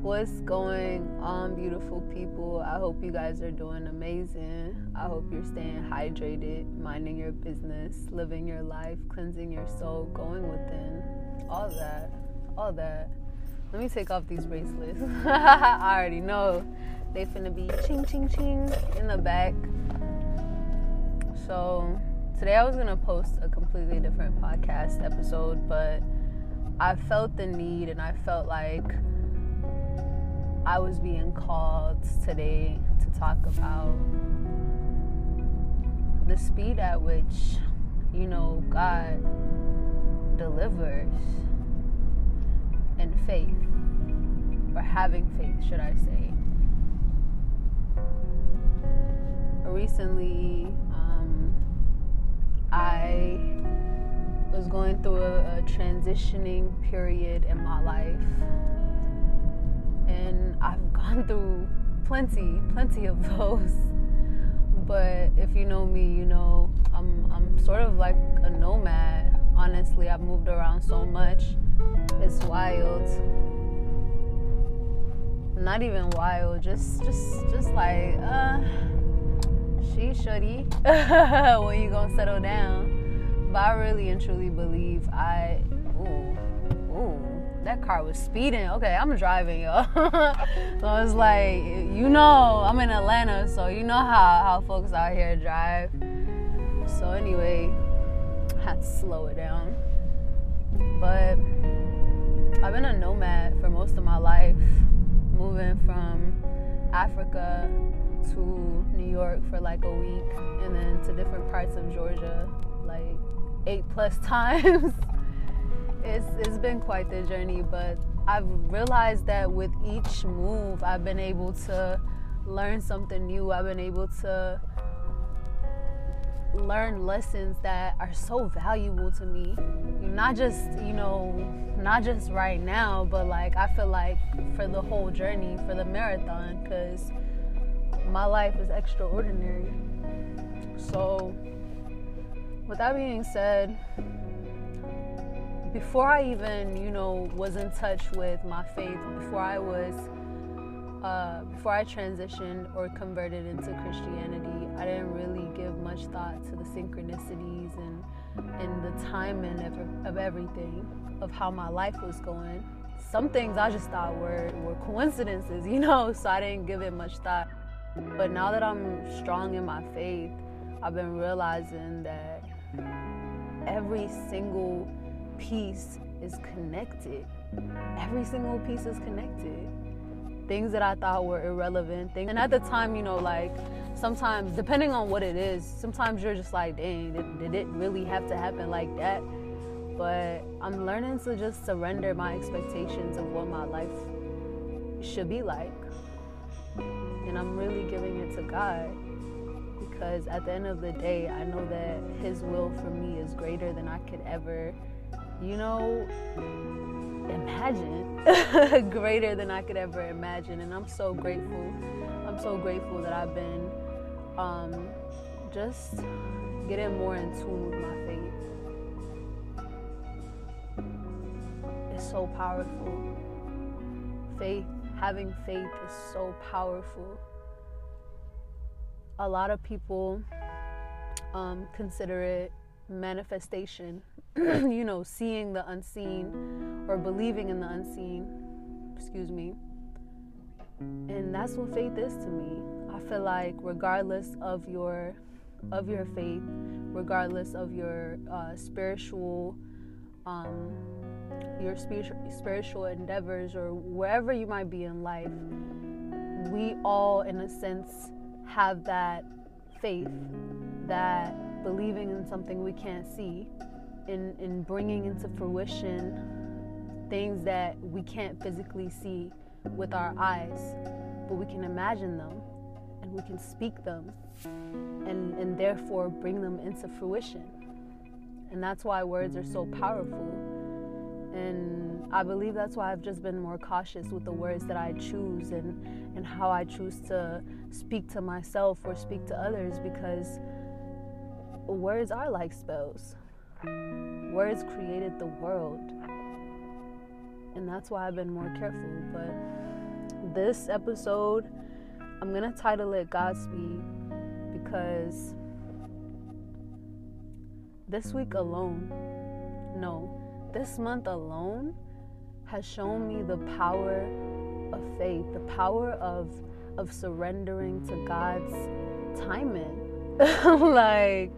What's going on, beautiful people? I hope you guys are doing amazing. I hope you're staying hydrated, minding your business, living your life, cleansing your soul, going within. All that. All that. Let me take off these bracelets. I already know they finna be ching ching ching in the back. So, today I was gonna post a completely different podcast episode, but I felt the need and I felt like I was being called today to talk about the speed at which, you know, God delivers and faith, or having faith, should I say. Recently, um, I was going through a, a transitioning period in my life and I've gone through plenty, plenty of those. But if you know me, you know I'm I'm sort of like a nomad. Honestly, I've moved around so much. It's wild. Not even wild, just just just like uh she shuddy when you gonna settle down. But I really and truly believe I ooh ooh that car was speeding. Okay, I'm driving, y'all. so I was like, you know, I'm in Atlanta, so you know how, how folks out here drive. So anyway, I had to slow it down. But I've been a nomad for most of my life, moving from Africa to New York for like a week and then to different parts of Georgia like eight plus times it's it's been quite the journey, but I've realized that with each move, I've been able to learn something new. I've been able to learn lessons that are so valuable to me. Not just, you know, not just right now, but like I feel like for the whole journey, for the marathon, because my life is extraordinary. So, with that being said, before I even, you know, was in touch with my faith, before I was, uh, before I transitioned or converted into Christianity, I didn't really give much thought to the synchronicities and and the timing of, of everything, of how my life was going. Some things I just thought were were coincidences, you know, so I didn't give it much thought. But now that I'm strong in my faith, I've been realizing that every single piece is connected. Every single piece is connected. Things that I thought were irrelevant. Things, and at the time, you know, like sometimes, depending on what it is, sometimes you're just like, dang, did, did it really have to happen like that? But I'm learning to just surrender my expectations of what my life should be like. And I'm really giving it to God because at the end of the day, I know that His will for me is greater than I could ever you know, imagine greater than I could ever imagine. And I'm so grateful. I'm so grateful that I've been um, just getting more in tune with my faith. It's so powerful. Faith, having faith is so powerful. A lot of people um, consider it manifestation, you know, seeing the unseen or believing in the unseen. Excuse me. And that's what faith is to me. I feel like regardless of your of your faith, regardless of your uh, spiritual um, your spiritual spiritual endeavors or wherever you might be in life, we all, in a sense, have that faith that believing in something we can't see, in, in bringing into fruition things that we can't physically see with our eyes, but we can imagine them and we can speak them and, and therefore bring them into fruition. And that's why words are so powerful. And I believe that's why I've just been more cautious with the words that I choose and, and how I choose to speak to myself or speak to others because words are like spells. Words created the world. And that's why I've been more careful. But this episode, I'm gonna title it Godspeed because this week alone, no, this month alone has shown me the power of faith, the power of of surrendering to God's timing. like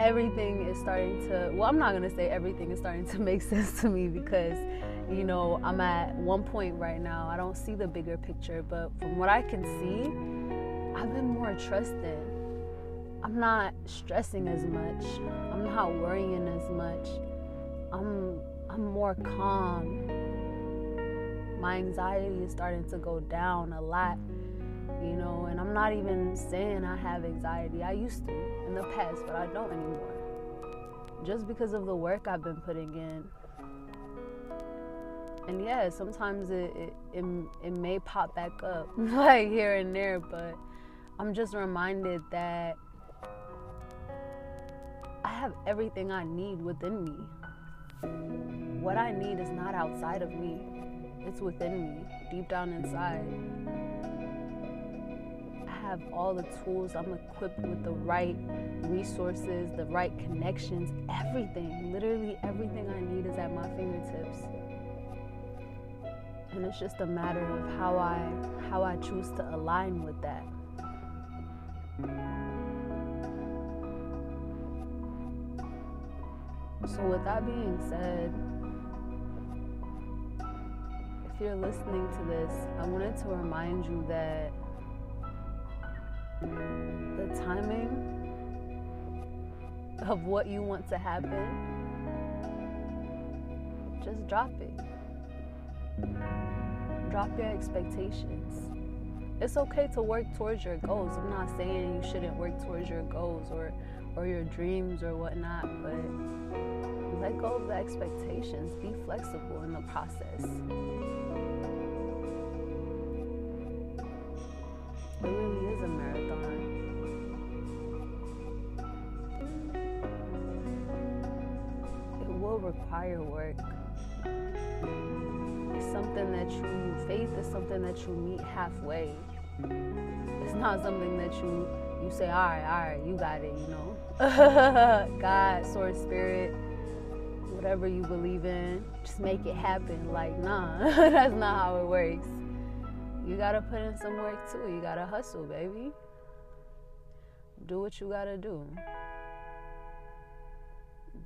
everything is starting to well, I'm not going to say everything is starting to make sense to me because you know, I'm at one point right now. I don't see the bigger picture, but from what I can see, I've been more trusting. I'm not stressing as much. I'm not worrying as much. I'm I'm more calm. My anxiety is starting to go down a lot, you know, and I'm not even saying I have anxiety. I used to in the past, but I don't anymore. Just because of the work I've been putting in. And yeah, sometimes it, it, it, it may pop back up like here and there, but I'm just reminded that I have everything I need within me. What I need is not outside of me, it's within me, deep down inside. I have all the tools, I'm equipped with the right resources, the right connections, everything. Literally, everything I need is at my fingertips. And it's just a matter of how I how I choose to align with that. So, with that being said, if you're listening to this, I wanted to remind you that the timing of what you want to happen, just drop it. Drop your expectations. It's okay to work towards your goals. I'm not saying you shouldn't work towards your goals or, or your dreams or whatnot, but let go of the expectations. Be flexible in the process. It really is a marathon. Will require work. It's something that you, faith is something that you meet halfway. It's not something that you you say, all right, all right, you got it, you know. God, source, spirit, whatever you believe in, just make it happen. Like, nah, that's not how it works. You gotta put in some work too. You gotta hustle, baby. Do what you gotta do.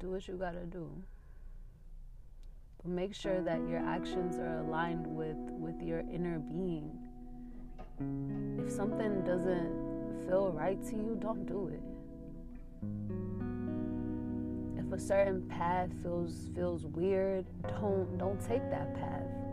Do what you gotta do. Make sure that your actions are aligned with, with your inner being. If something doesn't feel right to you, don't do it If a certain path feels feels weird, don't don't take that path.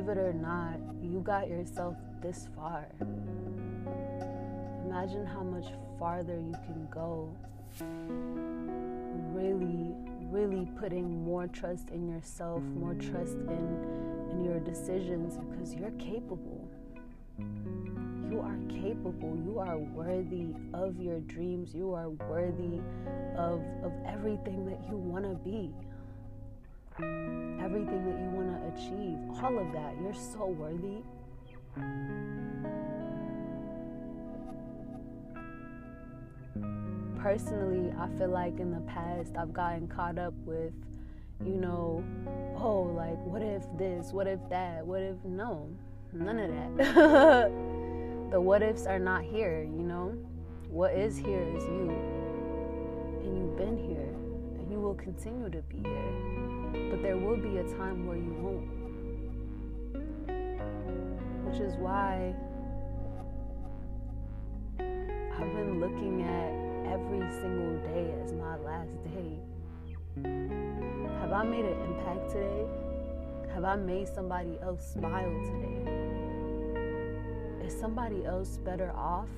Believe it or not, you got yourself this far. Imagine how much farther you can go. Really really putting more trust in yourself, more trust in, in your decisions because you're capable. You are capable. You are worthy of your dreams. You are worthy of, of everything that you want to be, everything that you want to achieve. All of that. You're so worthy. personally, I feel like in the past I've gotten caught up with, you know, oh, like, what if this? What if that? What if no? None of that. the what ifs are not here, you know? What is here is you. And you've been here, and you will continue to be here. But there will be a time where you won't. Which is why I've been looking at every single day as my last day? Have I made an impact today? Have I made somebody else smile today? Is somebody else better off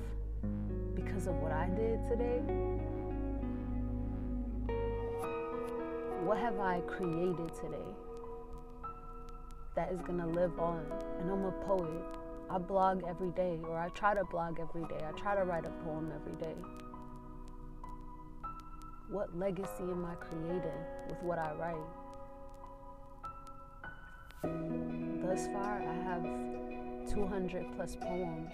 because of what I did today? What have I created today that is going to live on? And I'm a poet. I blog every day, or I try to blog every day. I try to write a poem every day. What legacy am I creating with what I write? Thus far, I have 200 plus poems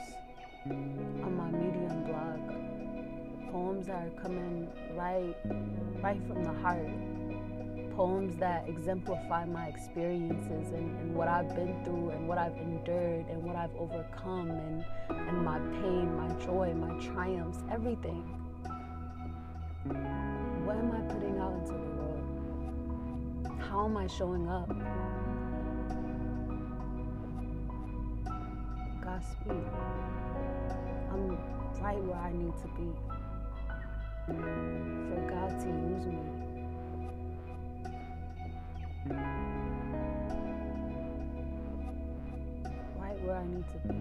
on my Medium blog. Poems that are coming right, right from the heart. Poems that exemplify my experiences and, and what I've been through and what I've endured and what I've overcome and, and my pain, my joy, my triumphs, everything. What am I putting out into the world? How am I showing up? Godspeed. I'm right where I need to be. For God to use me. Right where I need to be.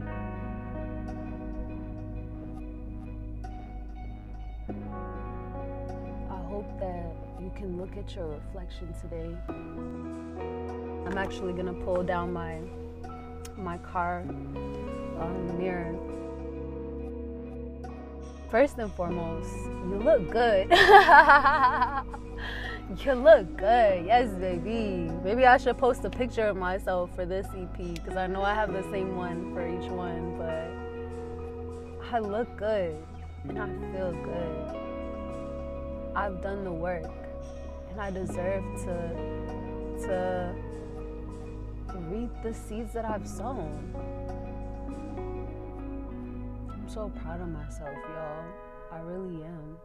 I hope that you can look at your reflection today. I'm actually gonna pull down my my car um, mirror. First and foremost, you look good. you look good. Yes, baby. Maybe I should post a picture of myself for this EP because I know I have the same one for each one, but I look good and I feel good. I've done the work and I deserve to to reap the seeds that I've sown. I'm so proud of myself, y'all. I really am.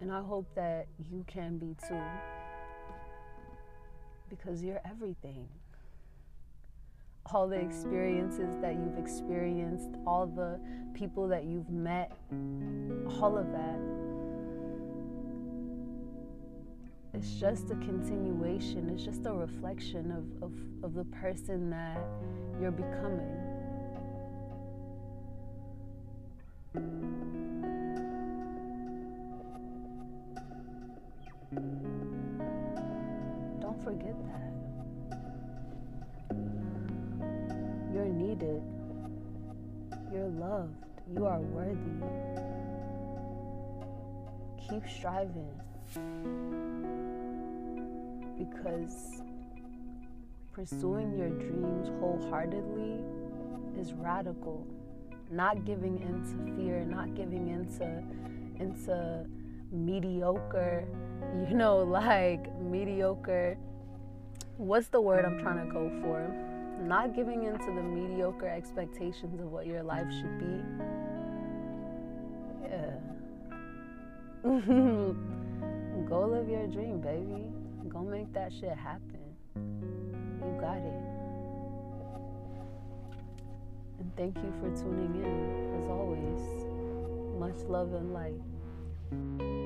And I hope that you can be too. Because you're everything. All the experiences that you've experienced, all the people that you've met, all of that. It's just a continuation, it's just a reflection of, of, of the person that you're becoming. Loved. You are worthy. Keep striving. Because pursuing your dreams wholeheartedly is radical not giving into fear, not giving into into mediocre, you know, like mediocre. What's the word I'm trying to go for? Not giving into the mediocre expectations of what your life should be. Yeah. Go live your dream, baby. Go make that shit happen. You got it. And thank you for tuning in, as always. Much love and light.